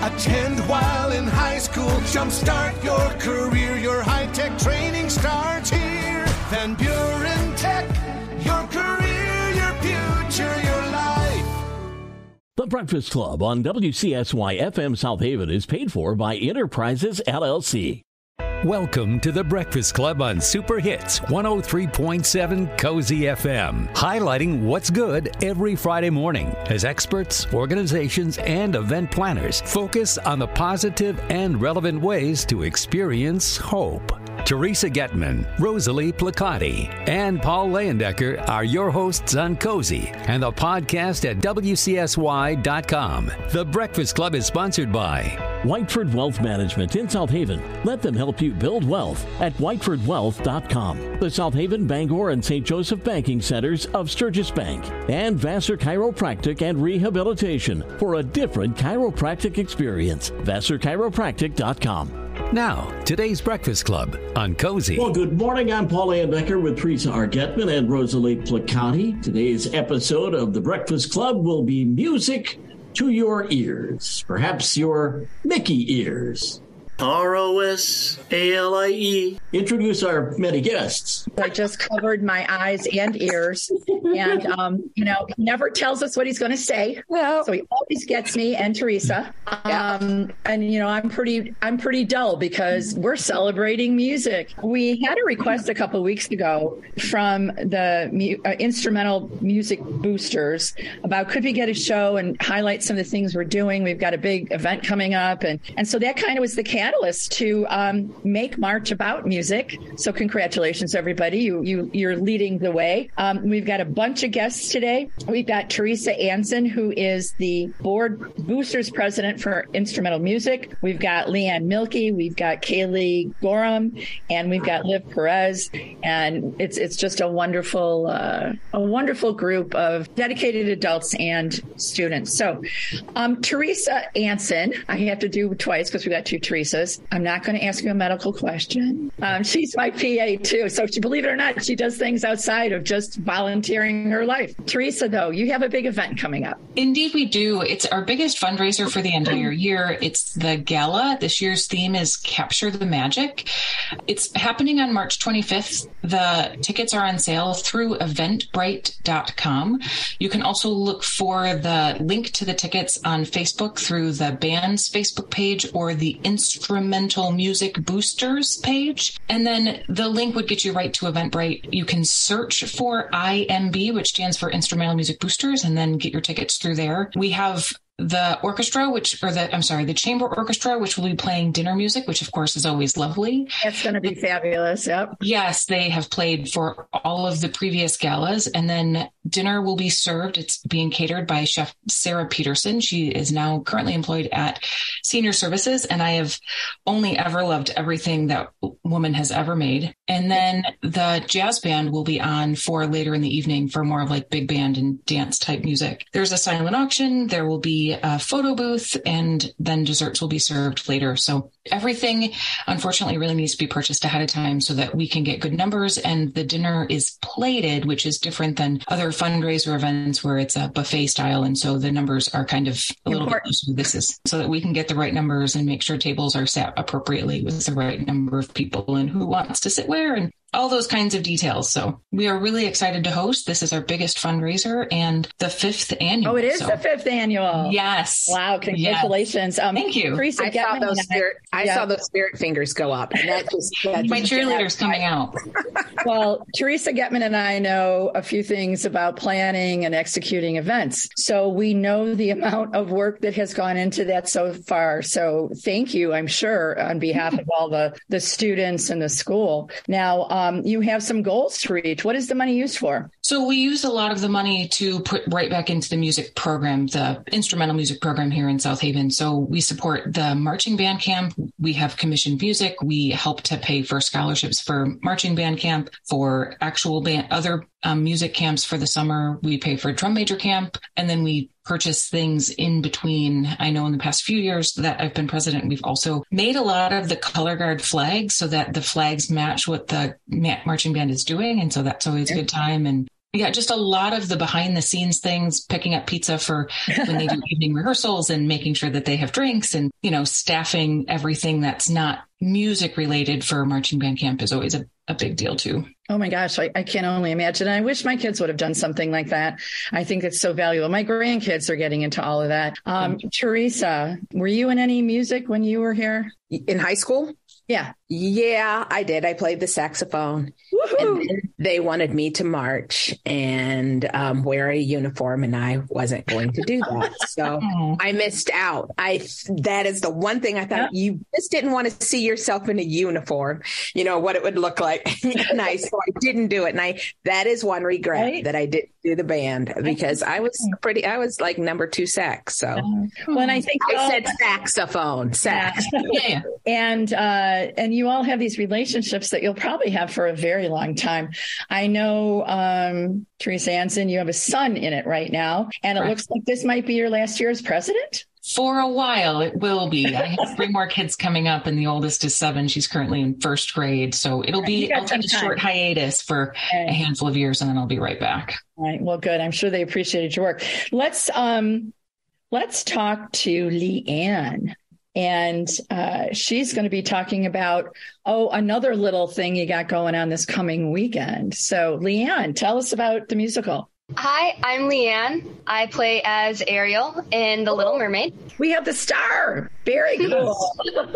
Attend while in high school. Jumpstart your career. Your high tech training starts here. Van Buren Tech. Your career, your future, your life. The Breakfast Club on WCSY FM South Haven is paid for by Enterprises LLC. Welcome to the Breakfast Club on Super Hits 103.7 Cozy FM, highlighting what's good every Friday morning as experts, organizations, and event planners focus on the positive and relevant ways to experience hope. Teresa Getman, Rosalie Placati, and Paul Leyendecker are your hosts on Cozy and the podcast at WCSY.com. The Breakfast Club is sponsored by Whiteford Wealth Management in South Haven. Let them help you build wealth at whitefordwealth.com. The South Haven, Bangor, and St. Joseph banking centers of Sturgis Bank. And Vassar Chiropractic and Rehabilitation for a different chiropractic experience. VassarChiropractic.com. Now, today's Breakfast Club on Cozy. Well, good morning. I'm Paul Leyendecker with Teresa R. Getman and Rosalie Placati. Today's episode of the Breakfast Club will be music to your ears, perhaps your Mickey ears. R O S A L I E. Introduce our many guests. I just covered my eyes and ears, and um, you know, he never tells us what he's going to say. Well, so he always gets me and Teresa. Um, and you know, I'm pretty, I'm pretty dull because we're celebrating music. We had a request a couple weeks ago from the mu- uh, instrumental music boosters about could we get a show and highlight some of the things we're doing. We've got a big event coming up, and and so that kind of was the catalyst to um, make March about music. So congratulations, everybody! You you you're leading the way. Um, we've got a bunch of guests today. We've got Teresa Ansinn, who is the board boosters president for instrumental music. We've got Leeanne Mielke. We've got Kayley Gorham, and we've got Liv Perez. And it's it's just a wonderful uh, a wonderful group of dedicated adults and students. So, um, Teresa Ansinn, I have to do twice because we got two I'm not going to ask you a medical question. Um, she's my PA too, so she, believe it or not, she does things outside of just volunteering her life. Teresa, though, you have a big event coming up. Indeed, we do. It's our biggest fundraiser for the entire year. It's the gala. This year's theme is Capture the Magic. It's happening on March 25th. The tickets are on sale through eventbrite.com. You can also look for the link to the tickets on Facebook through the band's Facebook page or the Instrumental Music Boosters page. And then the link would get you right to Eventbrite. You can search for IMB, which stands for Instrumental Music Boosters, and then get your tickets through there. We have the orchestra, which, or the, I'm sorry, the chamber orchestra, which will be playing dinner music, which of course is always lovely. That's going to be fabulous. Yep. Yes, they have played for all of the previous galas. And then dinner will be served. It's being catered by Chef Sarah Peterson. She is now currently employed at Senior Services. And I have only ever loved everything that woman has ever made. And then the jazz band will be on for later in the evening for more of like big band and dance type music. There's a silent auction. There will be a photo booth and then desserts will be served later. So everything unfortunately really needs to be purchased ahead of time so that we can get good numbers and the dinner is plated, which is different than other fundraiser events where it's a buffet style. And so the numbers are kind of a little bit closer. To this is so that we can get the right numbers and make sure tables are set appropriately with the right number of people and who wants to sit where and all those kinds of details. So we are really excited to host. This is our biggest fundraiser and the fifth annual. Oh, it is so. the fifth annual. Yes. Wow. Congratulations. Yes. Um, Thank you. Teresa I saw those spirit, I, yeah. saw those spirit fingers go up. And that just, that My cheerleader's coming out. well, Teresa Getman and I know a few things about planning and executing events. So we know the amount of work that has gone into that so far. So thank you, I'm sure, on behalf of all the, the students and the school. Now, um, you have some goals to reach. What is the money used for? So we use a lot of the money to put right back into the music program, the instrumental music program here in South Haven. So we support the marching band camp. We have commissioned music. We help to pay for scholarships for marching band camp, for actual band, other um, music camps for the summer. We pay for drum major camp, and then we purchase things in between. I know in the past few years that I've been president, we've also made a lot of the color guard flags so that the flags match what the marching band is doing. And so that's always a good time. And yeah, just a lot of the behind the scenes things, picking up pizza for when they do evening rehearsals and making sure that they have drinks and, you know, staffing everything that's not music related for marching band camp is always a, a big deal too. Oh my gosh, I, I, can only imagine. I wish my kids would have done something like that. I think it's so valuable. My grandkids are getting into all of that. Um, Teresa, were you in any music when you were here? In high school? Yeah. Yeah, I did. I played the saxophone. And they wanted me to march and um, wear a uniform, and I wasn't going to do that. So I missed out. I that is the one thing I thought yeah. you just didn't want to see yourself in a uniform. You know what it would look like. nice. So I didn't do it, and I that is one regret right? that I didn't do the band because I was pretty. I was like number two sax. So when I think I said saxophone, sax. yeah. And uh, and you all have these relationships that you'll probably have for a very long time. I know, um, Teresa Ansinn, you have a son in it right now, and it looks like this might be your last year as president. For a while, it will be. I have three more kids coming up, and the oldest is seven. She's currently in first grade. So it'll be, I'll take a time. short hiatus for okay. a handful of years, and then I'll be right back. All right. Well, good. I'm sure they appreciated your work. Let's, um, let's talk to Leeanne and uh, she's going to be talking about oh another little thing you got going on this coming weekend so leeanne tell us about the musical Hi, I'm Leeanne. I play as Ariel in The Little Mermaid. We have the star. Very cool.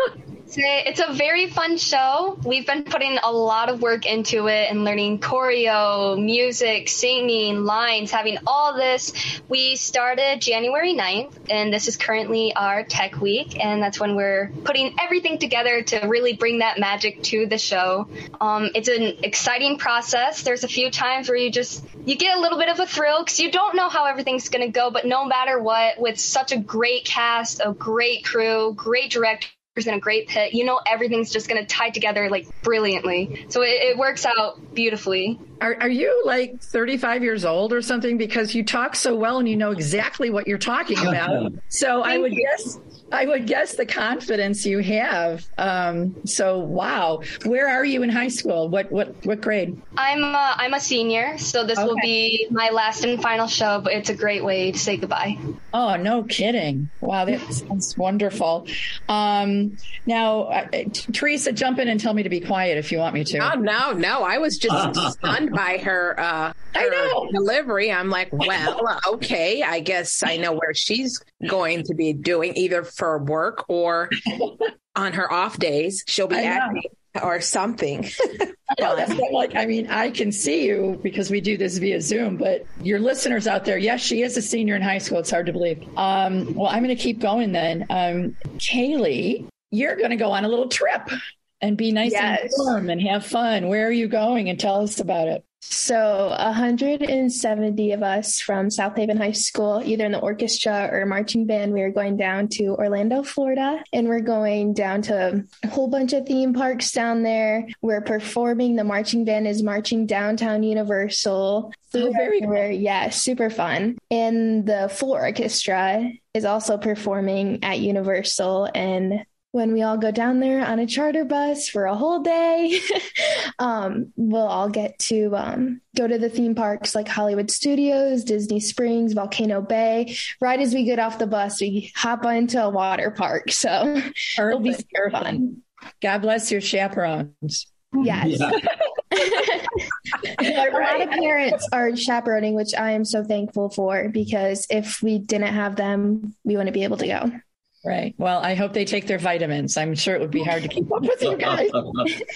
It's a very fun show. We've been putting a lot of work into it and learning choreo, music, singing, lines, having all this. We started January 9th, and this is currently our tech week, and that's when we're putting everything together to really bring that magic to the show. Um, it's an exciting process. There's a few times where you just you get a little bit of a thrill because you don't know how everything's going to go, but no matter what, with such a great cast, a great crew, great director in a great pit, you know everything's just going to tie together like brilliantly. So it, it works out beautifully. Are, are, you like 35 years old or something? Because you talk so well and you know exactly what you're talking about. So Thank I would you. guess I would guess the confidence you have. Um, so wow, where are you in high school? What what what grade? I'm a, I'm a senior, so this okay. will be my last and final show. But it's a great way to say goodbye. Oh no, kidding! Wow, that sounds wonderful. Um, now, uh, Teresa, jump in and tell me to be quiet if you want me to. Oh no, no, I was just stunned by her. Uh, her delivery. I'm like, well, okay, I guess I know where she's going to be doing either for work or on her off days, she'll be acting or something. I like, I mean, I can see you because we do this via Zoom, but your listeners out there, yes, she is a senior in high school. It's hard to believe. Um, well, I'm going to keep going then. Um, Kayley, you're going to go on a little trip and be nice yes. and warm and have fun. Where are you going? And tell us about it. So, 170 of us from South Haven High School, either in the orchestra or marching band, we are going down to Orlando, Florida, and we're going down to a whole bunch of theme parks down there. We're performing. The marching band is marching downtown Universal. Oh, very cool. Yeah, super fun. And the full orchestra is also performing at Universal, and when we all go down there on a charter bus for a whole day, um, we'll all get to um, go to the theme parks like Hollywood Studios, Disney Springs, Volcano Bay. Right as we get off the bus, we hop into a water park. So Perfect. it'll be super fun. God bless your chaperones. Yes. Yeah. a lot of parents are chaperoning, which I am so thankful for because if we didn't have them, we wouldn't be able to go. Right. Well, I hope they take their vitamins. I'm sure it would be hard to keep up with you guys.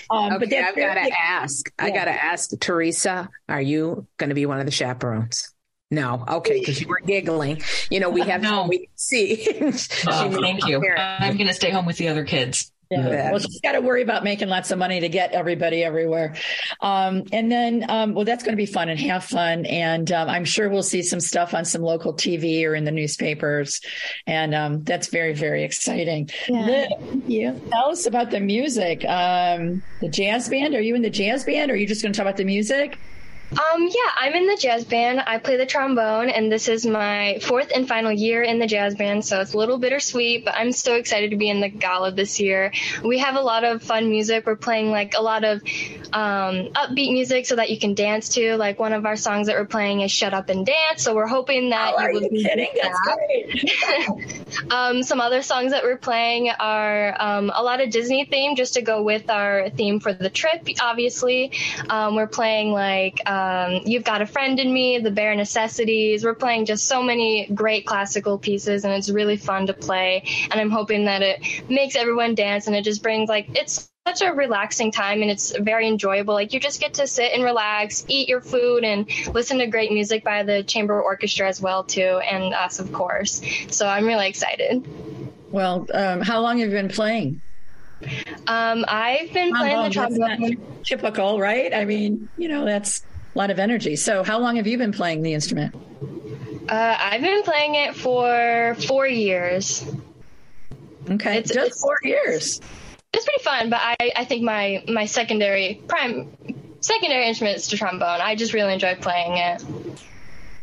Um, okay, but I've got to ask. Yeah. I got to ask Teresa. Are you going to be one of the chaperones? No. Okay, because you were giggling. You know, we have no. we see. oh, thank you. I'm going to stay home with the other kids. Yeah. Well, she's got to worry about making lots of money to get everybody everywhere. Um, and then, um, well, that's going to be fun and have fun. And um, I'm sure we'll see some stuff on some local TV or in the newspapers. And um, that's very, very exciting. Yeah. Thank you. Tell us about the music. Um, the jazz band. Are you in the jazz band or are you just going to talk about the music? Um, yeah, I'm in the jazz band. I play the trombone, and this is my fourth and final year in the jazz band, so it's a little bittersweet, but I'm so excited to be in the gala this year. We have a lot of fun music. We're playing like a lot of um, upbeat music so that you can dance to. Like one of our songs that we're playing is "Shut Up and Dance," so we're hoping that oh, you will be kidding? That's um, some other songs that we're playing are um, a lot of Disney theme, just to go with our theme for the trip. Obviously, um, we're playing like um, "You've Got a Friend in Me," "The Bare Necessities." We're playing just so many great classical pieces, and it's really fun to play. And I'm hoping that it makes everyone dance, and it just brings like it's such a relaxing time and it's very enjoyable. Like you just get to sit and relax, eat your food, and listen to great music by the chamber orchestra as well too, and us of course. So I'm really excited. Well, um, how long have you been playing? Um, I've been playing the trombone. Typical, right? I mean, you know, that's lot of energy. So, how long have you been playing the instrument? Uh, I've been playing it for four years. Okay, it's just it's, four years it's pretty fun, but I, I think my my secondary prime secondary instrument is the trombone. I just really enjoy playing it.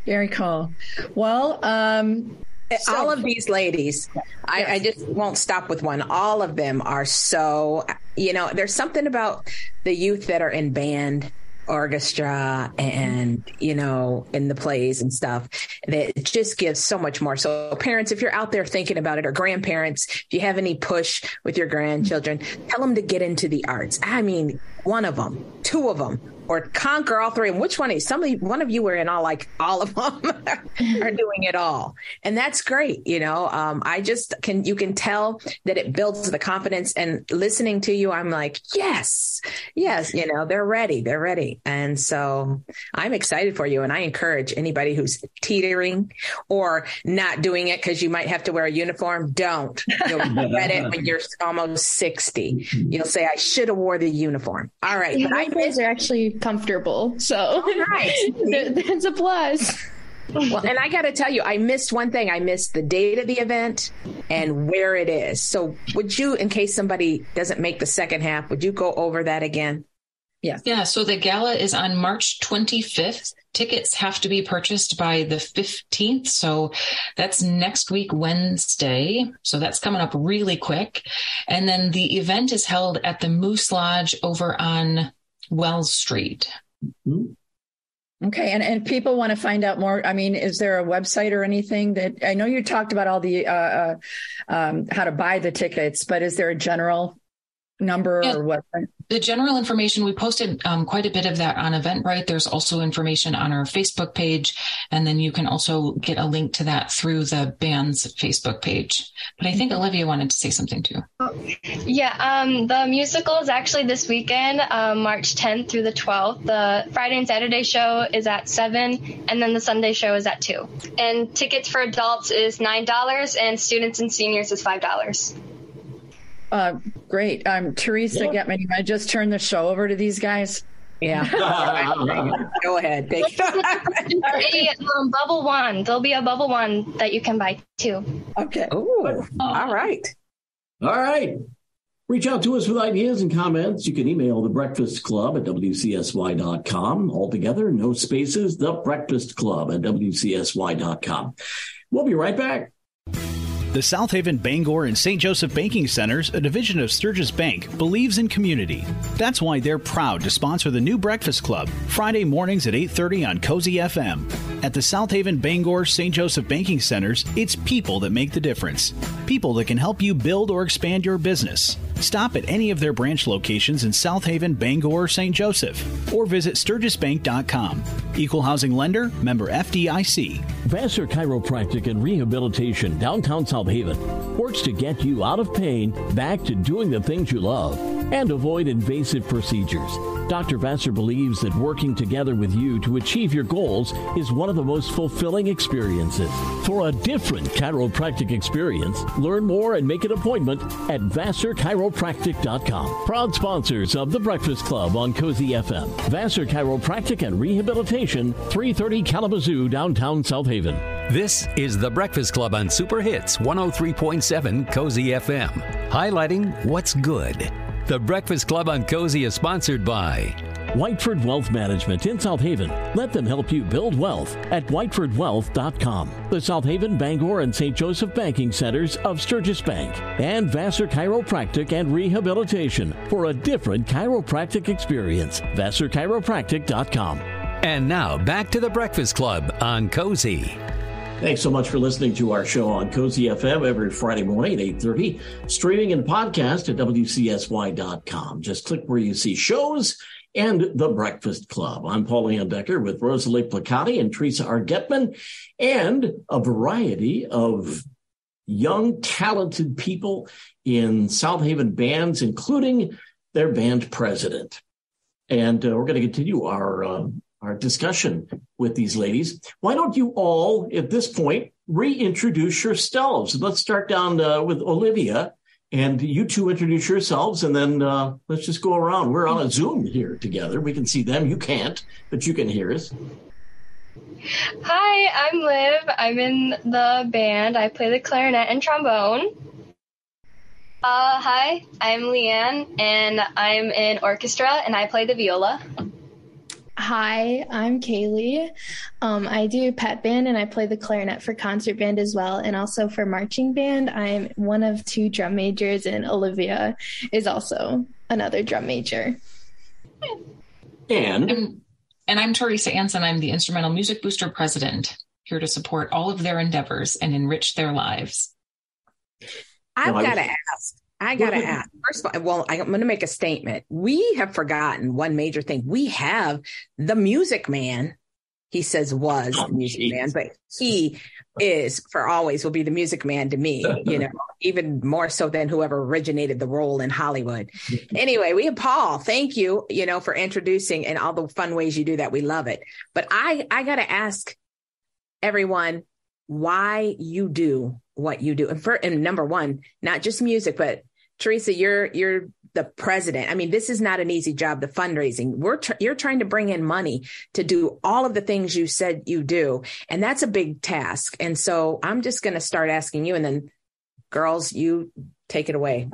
Very cool. Well, um, so, all of these ladies, yes. I, I, just won't stop with one. All of them are so, you know, there's something about the youth that are in band orchestra and you know in the plays and stuff that just gives so much more. So parents if you're out there thinking about it or grandparents if you have any push with your grandchildren tell them to get into the arts. I mean one of them two of them or conquer all three. And which one is somebody, one of you were in all like all of them are doing it all. And that's great. You know, um, I just can, you can tell that it builds the confidence and listening to you, I'm like, yes, yes, you know, they're ready. They're ready. And so I'm excited for you. And I encourage anybody who's teetering or not doing it because you might have to wear a uniform. Don't. You'll regret it when you're almost 60. You'll say, I should have wore the uniform. All right. my I are actually comfortable. So right. that's a plus. Well, and I got to tell you, I missed one thing. I missed the date of the event and where it is. So, would you, in case somebody doesn't make the second half, would you go over that again? Yeah. Yeah. So the gala is on March 25th. Tickets have to be purchased by the 15th. So that's next week, Wednesday. So that's coming up really quick. And then the event is held at the Moose Lodge over on Wells Street. Mm-hmm. Okay, and and people want to find out more. I mean, is there a website or anything that I know you talked about all the uh, uh, um, how to buy the tickets, but is there a general number yeah. or what? The general information, we posted um, quite a bit of that on Eventbrite. There's also information on our Facebook page, and then you can also get a link to that through the band's Facebook page. But I think. Olivia wanted to say something too. Yeah, um, the musical is actually this weekend, um, March 10th through the 12th. The Friday and Saturday show is at 7, and then the Sunday show is at 2. And tickets for adults is $9, and students and seniors is $5. Uh, great. Um, Teresa yeah. Getman, I just turn the show over to these guys. Yeah. Go ahead. Thank a um, bubble wand. There'll be a bubble wand that you can buy too. Okay. Ooh. All right. All right. Reach out to us with ideas and comments. You can email the Breakfast Club at WCSY.com. Altogether, no spaces, the Breakfast Club at WCSY.com. We'll be right back. The South Haven Bangor and St. Joseph Banking Centers, a division of Sturgis Bank, believes in community. That's why they're proud to sponsor the new Breakfast Club, Friday mornings at 8:30 on Cozy FM. At the South Haven Bangor St. Joseph Banking Centers, it's people that make the difference. People that can help you build or expand your business. Stop at any of their branch locations in South Haven, Bangor, or St. Joseph, or visit sturgisbank.com. Equal housing lender, member FDIC. Vassar Chiropractic and Rehabilitation, downtown South Haven, works to get you out of pain, back to doing the things you love, and avoid invasive procedures. Dr. Vassar believes that working together with you to achieve your goals is one of the most fulfilling experiences. For a different chiropractic experience, learn more and make an appointment at VassarChiropractic.com. Proud sponsors of The Breakfast Club on Cozy FM. Vassar Chiropractic and Rehabilitation, 330 Kalamazoo, downtown South Haven. This is The Breakfast Club on Super Hits 103.7 Cozy FM, highlighting what's good. The Breakfast Club on Cozy is sponsored by Whiteford Wealth Management in South Haven. Let them help you build wealth at whitefordwealth.com. The South Haven, Bangor, and St. Joseph banking centers of Sturgis Bank and Vassar Chiropractic and Rehabilitation for a different chiropractic experience. VassarChiropractic.com. And now back to the Breakfast Club on Cozy. Thanks so much for listening to our show on Cozy FM every Friday morning at 8.30. Streaming and podcast at WCSY.com. Just click where you see shows and The Breakfast Club. I'm Paul Decker with Rosalie Placati and Teresa R. Getman and a variety of young, talented people in South Haven bands, including their band president. And uh, we're going to continue our uh, our discussion with these ladies. Why don't you all, at this point, reintroduce yourselves? Let's start down uh, with Olivia, and you two introduce yourselves, and then uh, let's just go around. We're on a Zoom here together. We can see them. You can't, but you can hear us. Hi, I'm Liv. I'm in the band. I play the clarinet and trombone. Uh, hi, I'm Leeanne, and I'm in orchestra, and I play the viola. Hi, I'm Kayley. Um, I do pep band and I play the clarinet for concert band as well, and also for marching band. I'm one of two drum majors, and Olivia is also another drum major. And and, and I'm Teresa Ansinn. I'm the Instrumental Music Booster President, here to support all of their endeavors and enrich their lives. I've got to ask I got to ask. First of all, well, I'm going to make a statement. We have forgotten one major thing. We have the music man. He says was oh, the music geez. man, but he is for always will be the music man to me, you know, even more so than whoever originated the role in Hollywood. anyway, we have Paul. Thank you, you know, for introducing and all the fun ways you do that. We love it. But I, I got to ask everyone why you do what you do. And for and number one, not just music, but Teresa, you're you're the president. I mean, this is not an easy job. The fundraising, we're tr- you're trying to bring in money to do all of the things you said you do, and that's a big task. And so I'm just going to start asking you, and then girls, you take it away.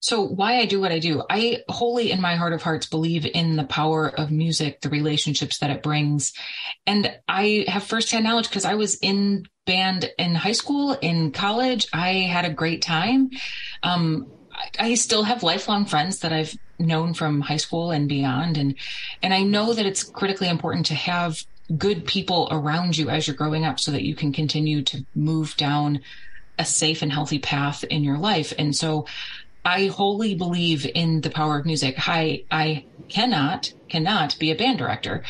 So, why I do what I do, I wholly in my heart of hearts believe in the power of music, the relationships that it brings. And I have firsthand knowledge because I was in band in high school, in college. I had a great time. Um, I still have lifelong friends that I've known from high school and beyond. And, and I know that it's critically important to have good people around you as you're growing up so that you can continue to move down a safe and healthy path in your life. And so I wholly believe in the power of music. I I cannot cannot be a band director.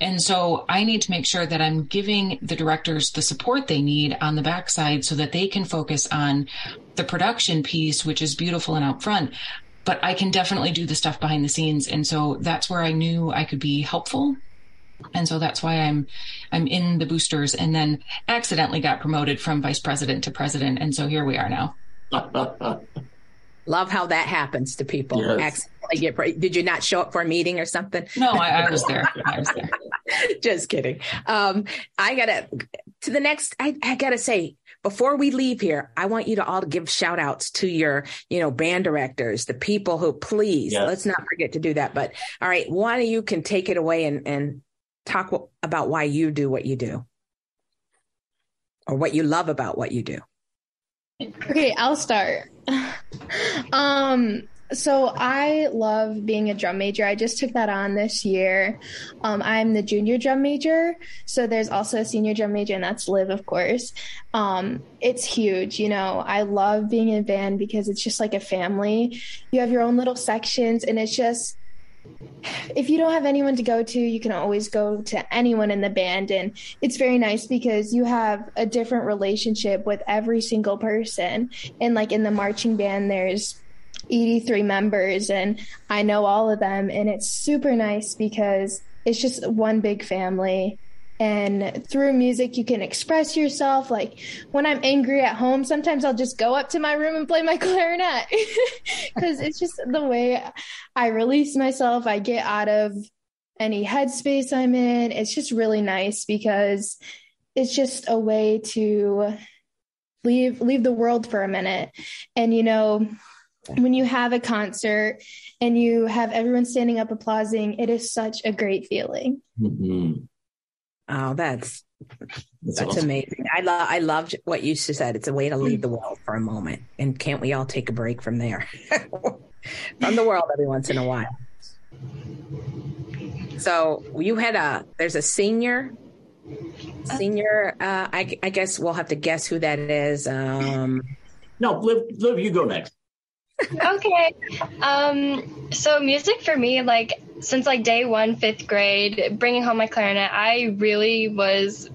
And so I need to make sure that I'm giving the directors the support they need on the backside so that they can focus on the production piece, which is beautiful and out front. But I can definitely do the stuff behind the scenes. And so that's where I knew I could be helpful. And so that's why I'm I'm in the boosters and then accidentally got promoted from vice president to president. And so here we are now. Love how that happens to people. Yes. Get, did you not show up for a meeting or something? No, I, I was there. I was there. Just kidding. Um, I gotta to the next. I, I gotta say before we leave here, I want you to all give shout outs to your, you know, band directors, the people who please yes. let's not forget to do that. But all right, one of you can take it away and and talk about why you do what you do, or what you love about what you do. Okay, I'll start. Um, so I love being a drum major. I just took that on this year. Um, I'm the junior drum major, so there's also a senior drum major, and that's Liv, of course. Um, it's huge, you know. I love being in a band because it's just like a family. You have your own little sections, and it's just if you don't have anyone to go to, you can always go to anyone in the band. And it's very nice because you have a different relationship with every single person. And like in the marching band, there's 83 members, and I know all of them. And it's super nice because it's just one big family and through music you can express yourself. Like when i'm angry at home sometimes i'll just go up to my room and play my clarinet. Because it's just the way i release myself. I get out of any headspace i'm in. It's just really nice because it's just a way to leave leave the world for a minute. And you know when you have a concert and you have everyone standing up applauding, it is such a great feeling. Mm-hmm. Oh, that's that's, that's awesome. amazing. I love I loved what you said. It's a way to leave the world for a moment. And can't we all take a break from there? from the world every once in a while. So you had a there's a senior senior uh I, I guess we'll have to guess who that is. Um No, Liv, Liv you go next. Okay. Um so music for me like since like day one, fifth grade, bringing home my clarinet, I really was.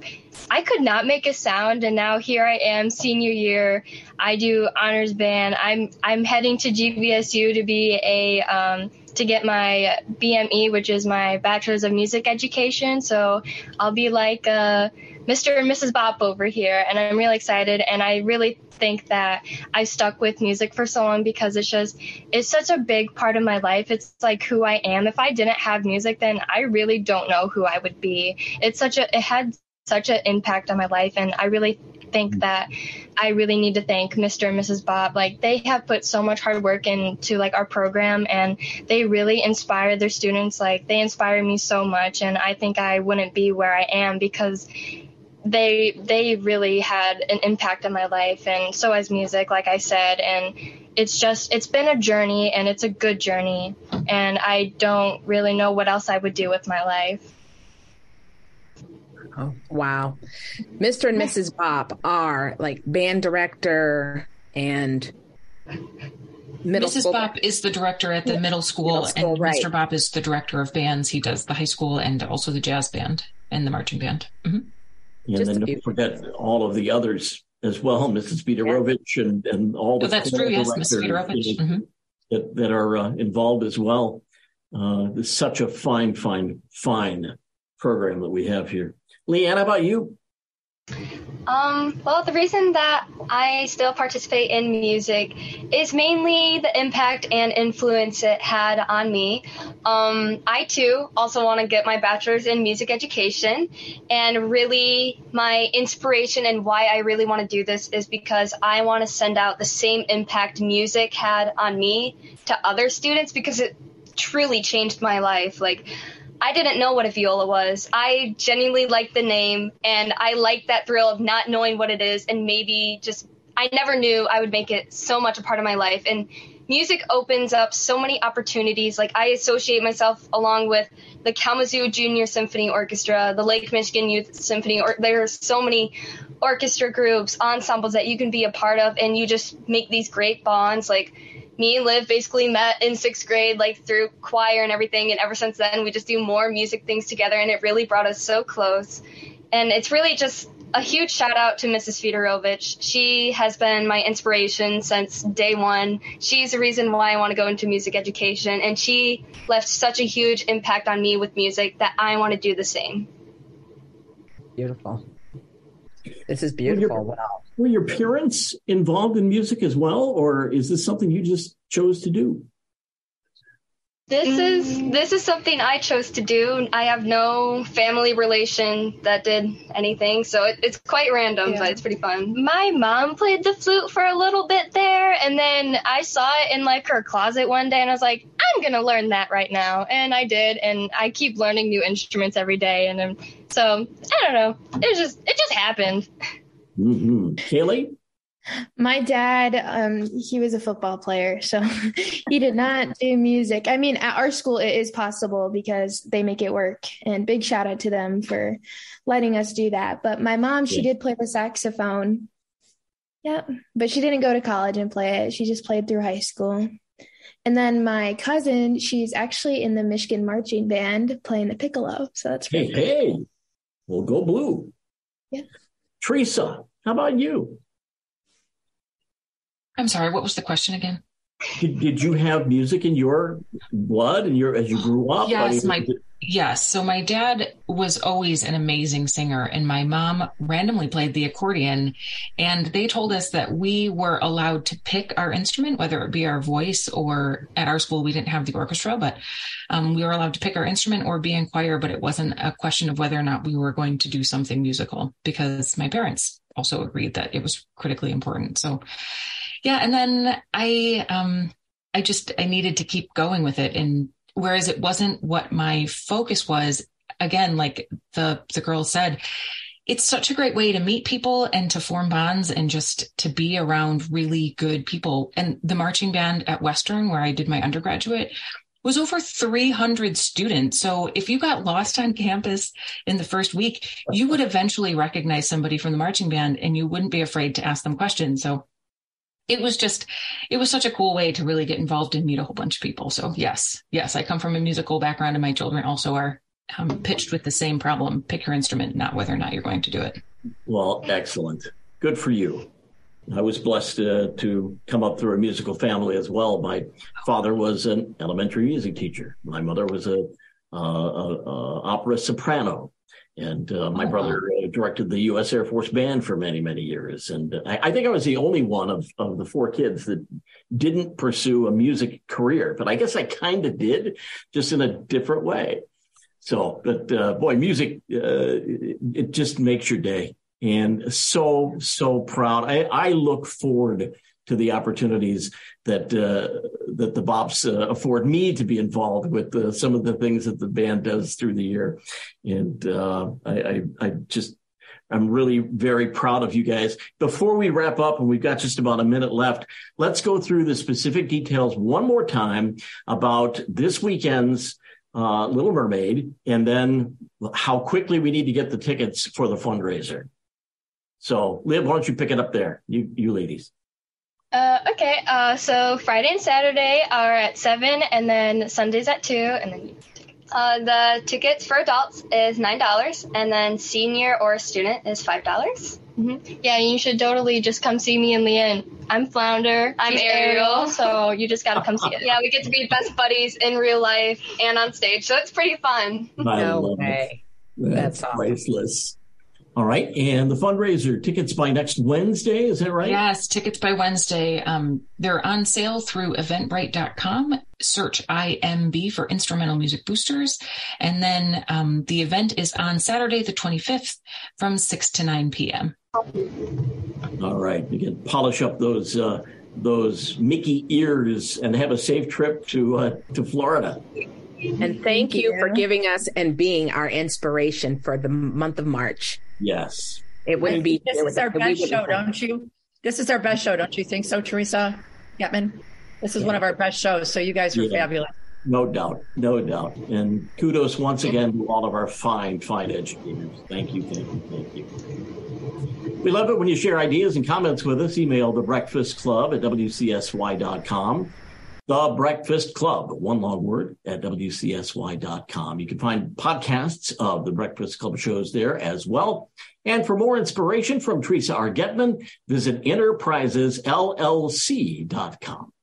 I could not make a sound, and now here I am, senior year. I do honors band. I'm I'm heading to GVSU to be a um, to get my BME, which is my Bachelor's of Music Education. So I'll be like uh, Mr. and Mrs. Bop over here, and I'm really excited. And I really think that I stuck with music for so long because it's just it's such a big part of my life. It's like who I am. If I didn't have music, then I really don't know who I would be. It's such a it had such an impact on my life, and I really think mm. that I really need to thank Mr. and Mrs. Bob. Like they have put so much hard work into like our program and they really inspire their students. Like they inspire me so much and I think I wouldn't be where I am because they they really had an impact on my life and so has music like i said and it's just it's been a journey and it's a good journey and i don't really know what else i would do with my life oh wow mr and mrs bop are like band director and middle Mrs. School. Bop is the director at the yeah. middle, school, middle school, and right. Mr. Bop is the director of bands. He does the high school and also the jazz band and the marching band. Mm-hmm. And Just then don't forget all of the others as well, Mrs. Fedorovich yeah. and, and all the oh, that's true, yes, Mrs. Fedorovich. Mm-hmm. That, that are uh, involved as well. Uh, it's such a fine, fine, fine program that we have here. Leeanne, how about you? Um, well, the reason that I still participate in music is mainly the impact and influence it had on me. Um, I too also want to get my bachelor's in music education, and really my inspiration and why I really want to do this is because I want to send out the same impact music had on me to other students because it truly changed my life. Like, I didn't know what a viola was. I genuinely liked the name and I liked that thrill of not knowing what it is and maybe just I never knew I would make it so much a part of my life and music opens up so many opportunities. Like I associate myself along with the Kalamazoo Junior Symphony Orchestra, the Lake Michigan Youth Symphony, or there are so many orchestra groups, ensembles that you can be a part of and you just make these great bonds like me and Liv basically met in sixth grade, like through choir and everything. And ever since then, we just do more music things together, and it really brought us so close. And it's really just a huge shout out to Mrs. Fedorovich. She has been my inspiration since day one. She's the reason why I want to go into music education, and she left such a huge impact on me with music that I want to do the same. Beautiful. This is beautiful. wow. Were your parents involved in music as well, or is this something you just chose to do? This is this is something I chose to do. I have no family relation that did anything, so it, it's quite random, yeah. but it's pretty fun. My mom played the flute for a little bit there, and then I saw it in like her closet one day, and I was like, I'm gonna learn that right now, and I did, and I keep learning new instruments every day, and um, so I don't know, it just it just happened. Mm-hmm. Kayley. My dad, um, he was a football player, so he did not do music. I mean, at our school, it is possible because they make it work. And big shout out to them for letting us do that. But my mom, she did play the saxophone. Yep. but she didn't go to college and play it. She just played through high school. And then my cousin, she's actually in the Michigan marching band playing the piccolo. So that's hey, cool. hey, we'll go blue. Yeah. Teresa, how about you? I'm sorry, what was the question again? Did, did you have music in your blood and your as you grew up? Yes, I mean, my yes. So my dad was always an amazing singer, and my mom randomly played the accordion. And they told us that we were allowed to pick our instrument, whether it be our voice or at our school we didn't have the orchestra, but um, we were allowed to pick our instrument or be in choir. But it wasn't a question of whether or not we were going to do something musical because my parents also agreed that it was critically important. So yeah, and then I um I just I needed to keep going with it. And whereas it wasn't what my focus was, again, like the the girl said, it's such a great way to meet people and to form bonds and just to be around really good people. And the marching band at Western, where I did my undergraduate, was over 300 students. So if you got lost on campus in the first week, you would eventually recognize somebody from the marching band and you wouldn't be afraid to ask them questions. So it was just, it was such a cool way to really get involved and meet a whole bunch of people. So yes, yes, I come from a musical background and my children also are um, pitched with the same problem. Pick your instrument, not whether or not you're going to do it. Well, excellent. Good for you. I was blessed uh, to come up through a musical family as well. My father was an elementary music teacher. My mother was a, uh, a, opera soprano, and uh, my oh, brother uh, directed the U.S. Air Force Band for many, many years. And I, I, think I was the only one of, of the four kids that didn't pursue a music career, but I guess I kind of did, just in a different way. So, but uh, boy, music, uh, it just makes your day and so so proud. I, I look forward to the opportunities that uh, that the Bops uh, afford me to be involved with uh, some of the things that the band does through the year, and uh, I, I, I just I'm really very proud of you guys. Before we wrap up, and we've got just about a minute left, let's go through the specific details one more time about this weekend's uh, Little Mermaid, and then how quickly we need to get the tickets for the fundraiser. So, Liv, why don't you pick it up there, you you ladies? Uh, okay, uh, so Friday and Saturday are at seven, and then Sundays at two, and then uh, the tickets for adults is nine dollars, and then senior or student is five dollars. Mm-hmm. Yeah, you should totally just come see me and Leeanne. I'm Flounder. I'm Ariel. Ariel. So you just gotta come see it. Yeah, we get to be best buddies in real life and on stage, so it's pretty fun. No way. That's, That's awesome. priceless. All right. And the fundraiser tickets by next Wednesday, is that right? Yes, tickets by Wednesday. Um, they're on sale through eventbrite.com. Search IMB for instrumental music boosters. And then um, the event is on Saturday, the 25th from 6 to 9 p.m. All right. You can polish up those. Uh, those Mickey ears and have a safe trip to uh, to Florida. And thank, thank you, you for giving us and being our inspiration for the month of March. Yes. It wouldn't be. This is our best show, don't you? This is our best show, don't you think so, Teresa Getman? This is yeah. one of our best shows. So you guys were yeah. fabulous. No doubt, no doubt. And kudos once again to all of our fine, fine educators. Thank you, thank you, thank you. We love it when you share ideas and comments with us. Email the breakfast club at wcsy.com. The Breakfast Club, one long word at WCSY.com. You can find podcasts of the Breakfast Club shows there as well. And for more inspiration from Teresa R. Getman, visit enterprisesllc.com.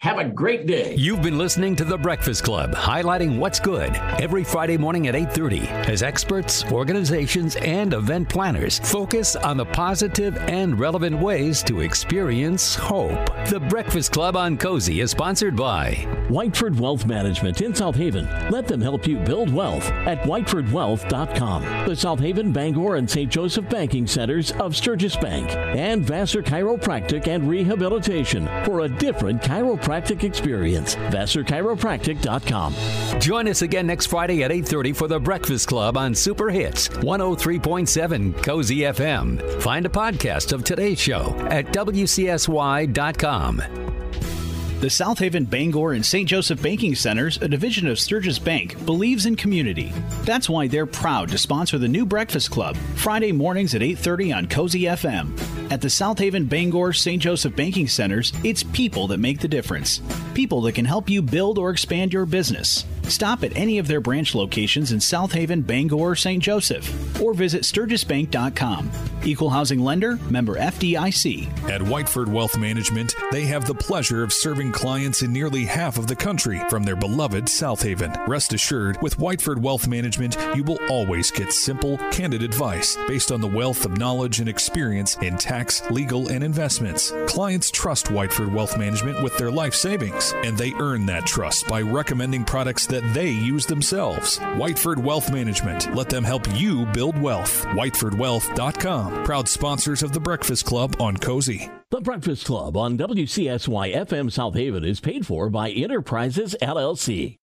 Have a great day. You've been listening to The Breakfast Club, highlighting what's good every Friday morning at 8:30 as experts, organizations, and event planners focus on the positive and relevant ways to experience hope. The Breakfast Club on Cozy is sponsored by Whiteford Wealth Management in South Haven. Let them help you build wealth at whitefordwealth.com. The South Haven, Bangor, and St. Joseph banking centers of Sturgis Bank and Vassar Chiropractic and Rehabilitation for a different chiropractic chiropractic experience. VassarChiropractic.com. Join us again next Friday at 8.30 for The Breakfast Club on Super Hits 103.7 Cozy FM. Find a podcast of today's show at WCSY.com. The South Haven, Bangor, and St. Joseph Banking Centers, a division of Sturgis Bank, believes in community. That's why they're proud to sponsor the new Breakfast Club, Friday mornings at 8.30 on Cozy FM. At the South Haven, Bangor, St. Joseph Banking Centers, it's people that make the difference. People that can help you build or expand your business. Stop at any of their branch locations in South Haven, Bangor, St. Joseph, or visit sturgisbank.com. Equal housing lender, member FDIC. At Whiteford Wealth Management, they have the pleasure of serving clients in nearly half of the country from their beloved South Haven. Rest assured, with Whiteford Wealth Management, you will always get simple, candid advice based on the wealth of knowledge and experience in tax legal, and investments. Clients trust Whiteford Wealth Management with their life savings, and they earn that trust by recommending products that they use themselves. Whiteford Wealth Management. Let them help you build wealth. WhitefordWealth.com. Proud sponsors of the Breakfast Club on Cozy. The Breakfast Club on WCSY FM South Haven is paid for by Enterprises LLC.